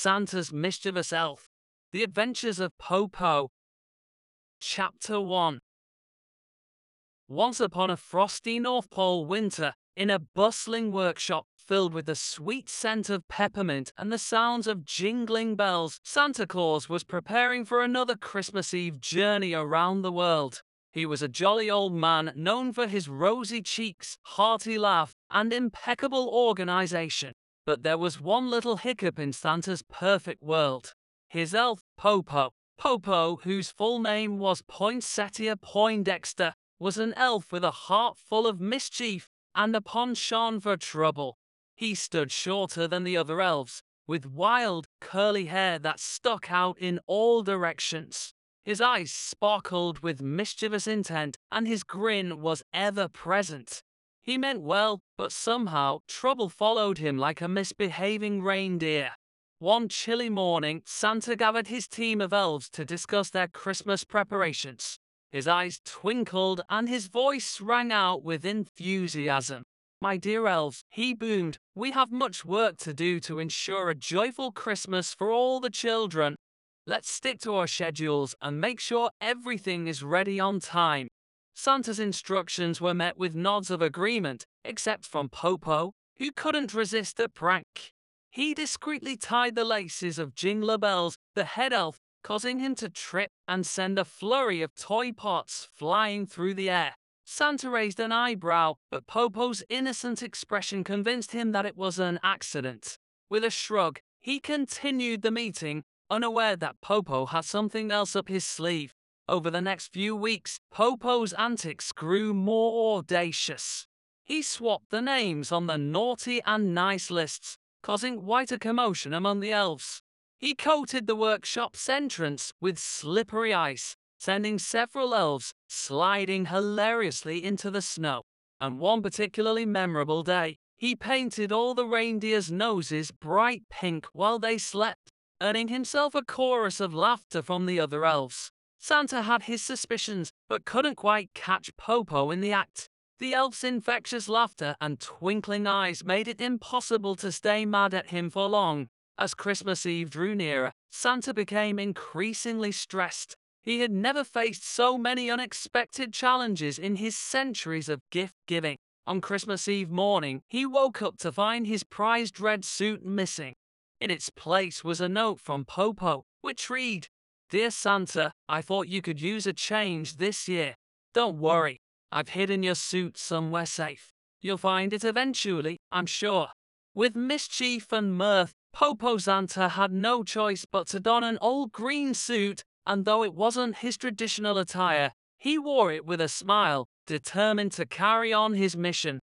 Santa's Mischievous Elf The Adventures of Popo. Chapter 1 Once upon a frosty North Pole winter, in a bustling workshop filled with the sweet scent of peppermint and the sounds of jingling bells, Santa Claus was preparing for another Christmas Eve journey around the world. He was a jolly old man known for his rosy cheeks, hearty laugh, and impeccable organization. But there was one little hiccup in Santa's perfect world. His elf, Popo. Popo, whose full name was Poinsettia Poindexter, was an elf with a heart full of mischief and a penchant for trouble. He stood shorter than the other elves, with wild, curly hair that stuck out in all directions. His eyes sparkled with mischievous intent, and his grin was ever present. He meant well, but somehow trouble followed him like a misbehaving reindeer. One chilly morning, Santa gathered his team of elves to discuss their Christmas preparations. His eyes twinkled and his voice rang out with enthusiasm. My dear elves, he boomed, we have much work to do to ensure a joyful Christmas for all the children. Let's stick to our schedules and make sure everything is ready on time. Santa's instructions were met with nods of agreement, except from Popo, who couldn't resist a prank. He discreetly tied the laces of Jingle Bells, the head elf, causing him to trip and send a flurry of toy pots flying through the air. Santa raised an eyebrow, but Popo's innocent expression convinced him that it was an accident. With a shrug, he continued the meeting, unaware that Popo had something else up his sleeve. Over the next few weeks, Popo's antics grew more audacious. He swapped the names on the naughty and nice lists, causing quite a commotion among the elves. He coated the workshop's entrance with slippery ice, sending several elves sliding hilariously into the snow. And one particularly memorable day, he painted all the reindeer's noses bright pink while they slept, earning himself a chorus of laughter from the other elves. Santa had his suspicions, but couldn't quite catch Popo in the act. The elf's infectious laughter and twinkling eyes made it impossible to stay mad at him for long. As Christmas Eve drew nearer, Santa became increasingly stressed. He had never faced so many unexpected challenges in his centuries of gift giving. On Christmas Eve morning, he woke up to find his prized red suit missing. In its place was a note from Popo, which read, Dear Santa, I thought you could use a change this year. Don't hmm. worry, I've hidden your suit somewhere safe. You'll find it eventually, I'm sure. With mischief and mirth, Popo Santa had no choice but to don an old green suit, and though it wasn't his traditional attire, he wore it with a smile, determined to carry on his mission.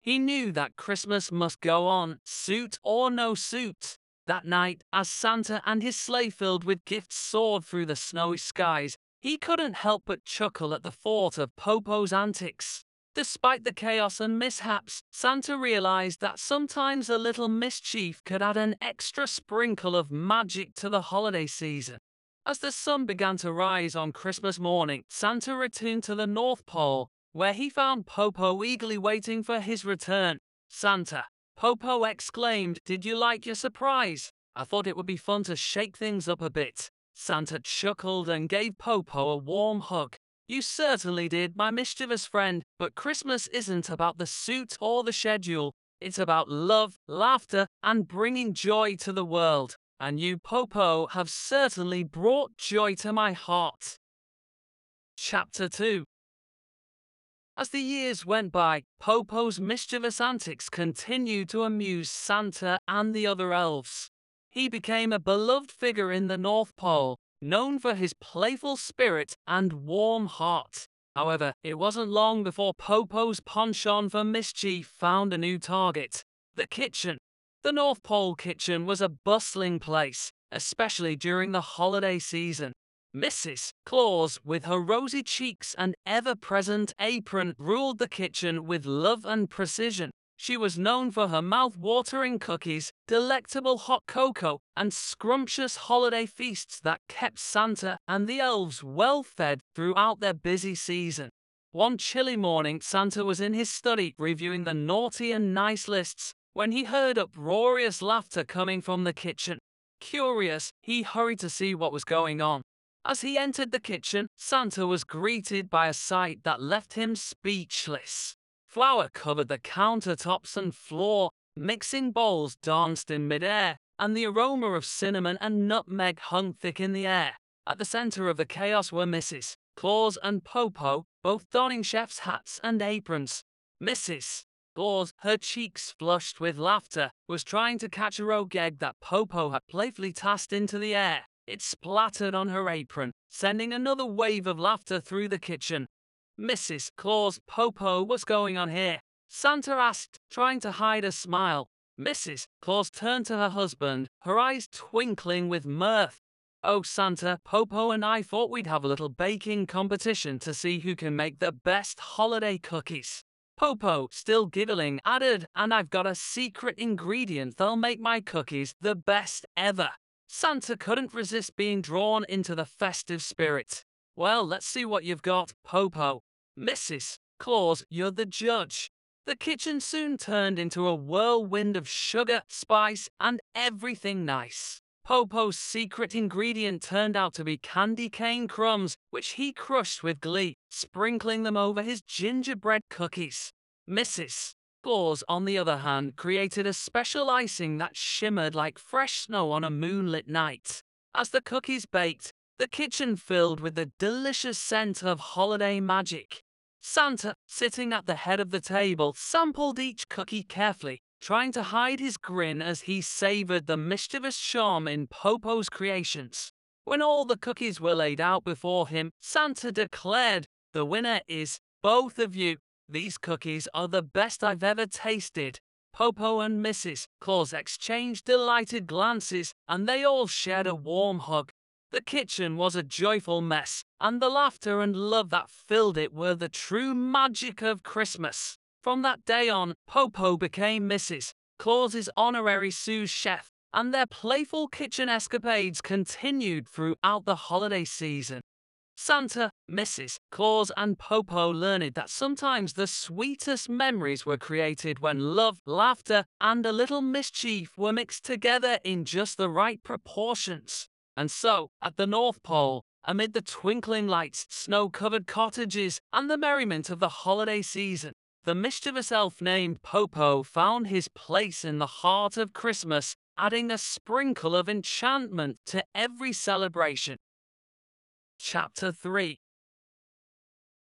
He knew that Christmas must go on, suit or no suit. That night, as Santa and his sleigh filled with gifts soared through the snowy skies, he couldn't help but chuckle at the thought of Popo's antics. Despite the chaos and mishaps, Santa realized that sometimes a little mischief could add an extra sprinkle of magic to the holiday season. As the sun began to rise on Christmas morning, Santa returned to the North Pole, where he found Popo eagerly waiting for his return. Santa, Popo exclaimed, Did you like your surprise? I thought it would be fun to shake things up a bit. Santa chuckled and gave Popo a warm hug. You certainly did, my mischievous friend, but Christmas isn't about the suit or the schedule. It's about love, laughter, and bringing joy to the world. And you, Popo, have certainly brought joy to my heart. Chapter 2 as the years went by, Popo's mischievous antics continued to amuse Santa and the other elves. He became a beloved figure in the North Pole, known for his playful spirit and warm heart. However, it wasn't long before Popo's penchant for mischief found a new target the kitchen. The North Pole kitchen was a bustling place, especially during the holiday season. Mrs. Claus, with her rosy cheeks and ever present apron, ruled the kitchen with love and precision. She was known for her mouth watering cookies, delectable hot cocoa, and scrumptious holiday feasts that kept Santa and the elves well fed throughout their busy season. One chilly morning, Santa was in his study reviewing the naughty and nice lists when he heard uproarious laughter coming from the kitchen. Curious, he hurried to see what was going on. As he entered the kitchen, Santa was greeted by a sight that left him speechless. Flour covered the countertops and floor, mixing bowls danced in midair, and the aroma of cinnamon and nutmeg hung thick in the air. At the center of the chaos were Mrs. Claus and Popo, both donning chef's hats and aprons. Mrs. Claus, her cheeks flushed with laughter, was trying to catch a rogue egg that Popo had playfully tossed into the air. It splattered on her apron, sending another wave of laughter through the kitchen. Mrs. Claus Popo, what's going on here? Santa asked, trying to hide a smile. Mrs. Claus turned to her husband, her eyes twinkling with mirth. Oh, Santa, Popo and I thought we'd have a little baking competition to see who can make the best holiday cookies. Popo, still giggling, added, and I've got a secret ingredient that'll make my cookies the best ever. Santa couldn't resist being drawn into the festive spirit. Well, let's see what you've got, Popo. Mrs. Claus, you're the judge. The kitchen soon turned into a whirlwind of sugar, spice, and everything nice. Popo's secret ingredient turned out to be candy cane crumbs, which he crushed with glee, sprinkling them over his gingerbread cookies. Mrs. Claus, on the other hand, created a special icing that shimmered like fresh snow on a moonlit night. As the cookies baked, the kitchen filled with the delicious scent of holiday magic. Santa, sitting at the head of the table, sampled each cookie carefully, trying to hide his grin as he savored the mischievous charm in Popo's creations. When all the cookies were laid out before him, Santa declared, The winner is both of you. These cookies are the best I've ever tasted. Popo and Mrs. Claus exchanged delighted glances, and they all shared a warm hug. The kitchen was a joyful mess, and the laughter and love that filled it were the true magic of Christmas. From that day on, Popo became Mrs. Claus's honorary sous chef, and their playful kitchen escapades continued throughout the holiday season. Santa, Mrs. Claus, and Popo learned that sometimes the sweetest memories were created when love, laughter, and a little mischief were mixed together in just the right proportions. And so, at the North Pole, amid the twinkling lights, snow covered cottages, and the merriment of the holiday season, the mischievous elf named Popo found his place in the heart of Christmas, adding a sprinkle of enchantment to every celebration. Chapter 3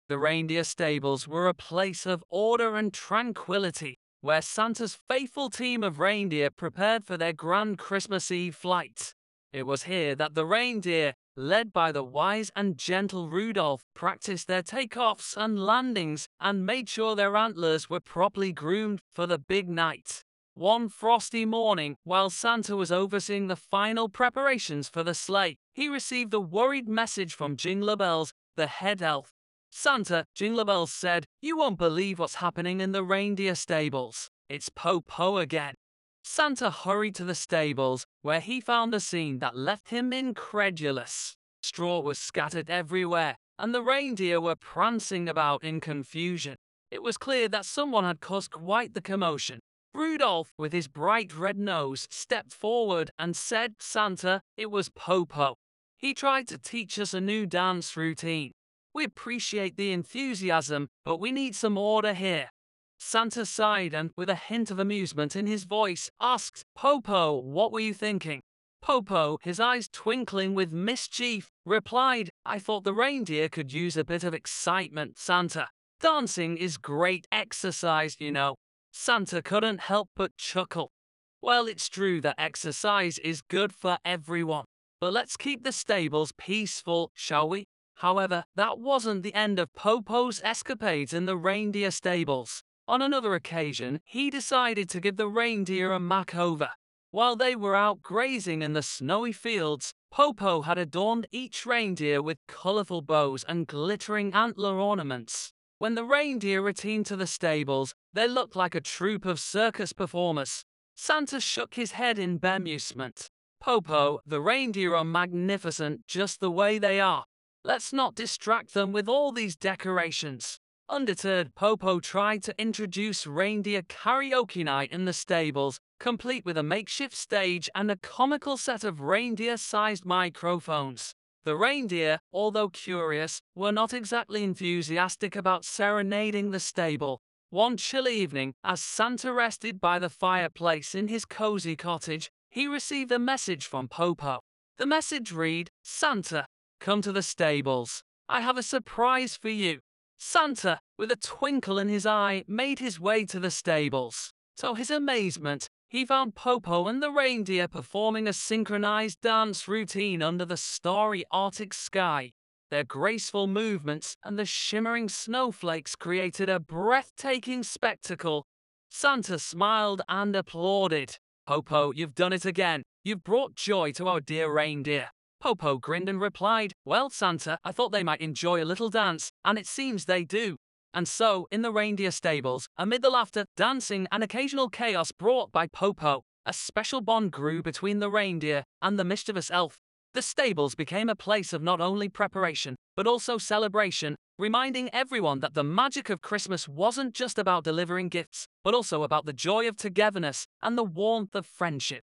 The reindeer stables were a place of order and tranquility, where Santa's faithful team of reindeer prepared for their grand Christmas Eve flight. It was here that the reindeer, led by the wise and gentle Rudolph, practiced their takeoffs and landings and made sure their antlers were properly groomed for the big night. One frosty morning, while Santa was overseeing the final preparations for the sleigh, he received a worried message from Jingle Bells, the head elf. Santa, Jingle Bells said, You won't believe what's happening in the reindeer stables. It's Po-Po again. Santa hurried to the stables, where he found a scene that left him incredulous. Straw was scattered everywhere, and the reindeer were prancing about in confusion. It was clear that someone had caused quite the commotion. Rudolph, with his bright red nose, stepped forward and said, Santa, it was Popo. He tried to teach us a new dance routine. We appreciate the enthusiasm, but we need some order here. Santa sighed and, with a hint of amusement in his voice, asked, Popo, what were you thinking? Popo, his eyes twinkling with mischief, replied, I thought the reindeer could use a bit of excitement, Santa. Dancing is great exercise, you know. Santa couldn't help but chuckle. Well, it's true that exercise is good for everyone. But let's keep the stables peaceful, shall we? However, that wasn't the end of Popo's escapades in the reindeer stables. On another occasion, he decided to give the reindeer a makeover. While they were out grazing in the snowy fields, Popo had adorned each reindeer with colorful bows and glittering antler ornaments. When the reindeer returned to the stables, they looked like a troupe of circus performers. Santa shook his head in bemusement. Popo, the reindeer are magnificent just the way they are. Let's not distract them with all these decorations. Undeterred, Popo tried to introduce reindeer karaoke night in the stables, complete with a makeshift stage and a comical set of reindeer sized microphones. The reindeer, although curious, were not exactly enthusiastic about serenading the stable. One chilly evening, as Santa rested by the fireplace in his cozy cottage, he received a message from Popo. The message read Santa, come to the stables. I have a surprise for you. Santa, with a twinkle in his eye, made his way to the stables. To his amazement, he found Popo and the reindeer performing a synchronized dance routine under the starry Arctic sky. Their graceful movements and the shimmering snowflakes created a breathtaking spectacle. Santa smiled and applauded. Popo, you've done it again. You've brought joy to our dear reindeer. Popo grinned and replied, Well, Santa, I thought they might enjoy a little dance, and it seems they do. And so, in the reindeer stables, amid the laughter, dancing, and occasional chaos brought by Popo, a special bond grew between the reindeer and the mischievous elf. The stables became a place of not only preparation, but also celebration, reminding everyone that the magic of Christmas wasn't just about delivering gifts, but also about the joy of togetherness and the warmth of friendship.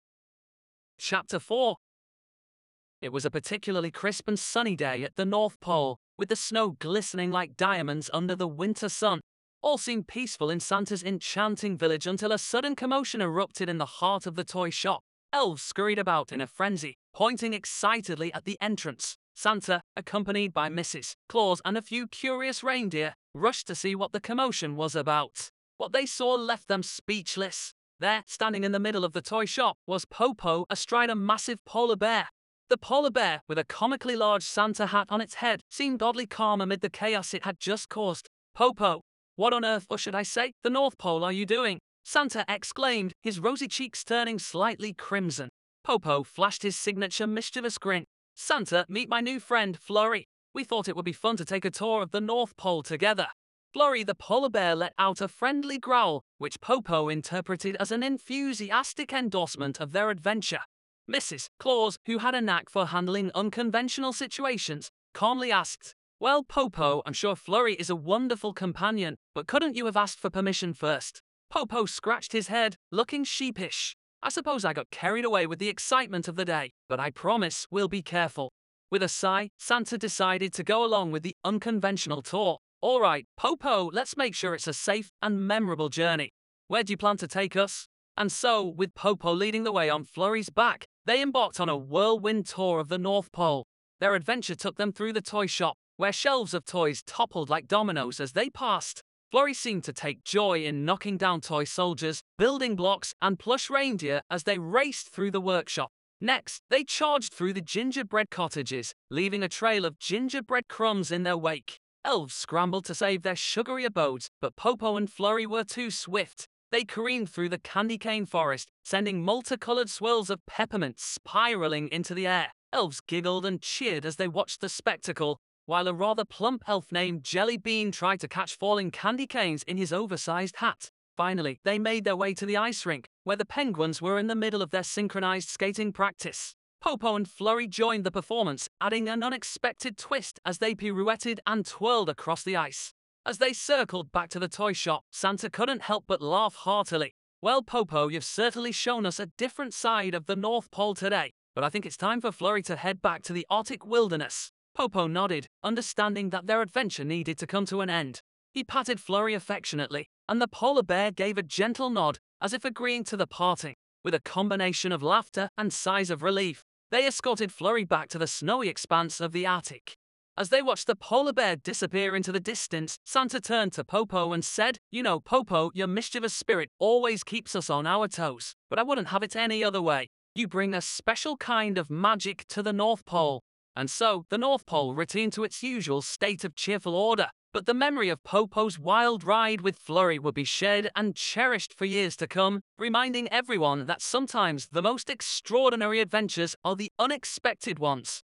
Chapter 4 it was a particularly crisp and sunny day at the North Pole, with the snow glistening like diamonds under the winter sun. All seemed peaceful in Santa's enchanting village until a sudden commotion erupted in the heart of the toy shop. Elves scurried about in a frenzy, pointing excitedly at the entrance. Santa, accompanied by Mrs. Claus and a few curious reindeer, rushed to see what the commotion was about. What they saw left them speechless. There, standing in the middle of the toy shop, was Popo astride a massive polar bear. The polar bear, with a comically large Santa hat on its head, seemed oddly calm amid the chaos it had just caused. Popo, what on earth, or should I say, the North Pole are you doing? Santa exclaimed, his rosy cheeks turning slightly crimson. Popo flashed his signature mischievous grin. Santa, meet my new friend, Flurry. We thought it would be fun to take a tour of the North Pole together. Flurry the polar bear let out a friendly growl, which Popo interpreted as an enthusiastic endorsement of their adventure. Mrs. Claus, who had a knack for handling unconventional situations, calmly asked, Well, Popo, I'm sure Flurry is a wonderful companion, but couldn't you have asked for permission first? Popo scratched his head, looking sheepish. I suppose I got carried away with the excitement of the day, but I promise we'll be careful. With a sigh, Santa decided to go along with the unconventional tour. All right, Popo, let's make sure it's a safe and memorable journey. Where do you plan to take us? And so, with Popo leading the way on Flurry's back, they embarked on a whirlwind tour of the North Pole. Their adventure took them through the toy shop, where shelves of toys toppled like dominoes as they passed. Flurry seemed to take joy in knocking down toy soldiers, building blocks, and plush reindeer as they raced through the workshop. Next, they charged through the gingerbread cottages, leaving a trail of gingerbread crumbs in their wake. Elves scrambled to save their sugary abodes, but Popo and Flurry were too swift. They careened through the candy cane forest, sending multicolored swirls of peppermint spiraling into the air. Elves giggled and cheered as they watched the spectacle, while a rather plump elf named Jelly Bean tried to catch falling candy canes in his oversized hat. Finally, they made their way to the ice rink, where the penguins were in the middle of their synchronized skating practice. Popo and Flurry joined the performance, adding an unexpected twist as they pirouetted and twirled across the ice. As they circled back to the toy shop, Santa couldn't help but laugh heartily. Well, Popo, you've certainly shown us a different side of the North Pole today, but I think it's time for Flurry to head back to the Arctic wilderness. Popo nodded, understanding that their adventure needed to come to an end. He patted Flurry affectionately, and the polar bear gave a gentle nod, as if agreeing to the parting. With a combination of laughter and sighs of relief, they escorted Flurry back to the snowy expanse of the Arctic. As they watched the polar bear disappear into the distance, Santa turned to Popo and said, You know, Popo, your mischievous spirit always keeps us on our toes, but I wouldn't have it any other way. You bring a special kind of magic to the North Pole. And so, the North Pole returned to its usual state of cheerful order. But the memory of Popo's wild ride with Flurry would be shared and cherished for years to come, reminding everyone that sometimes the most extraordinary adventures are the unexpected ones.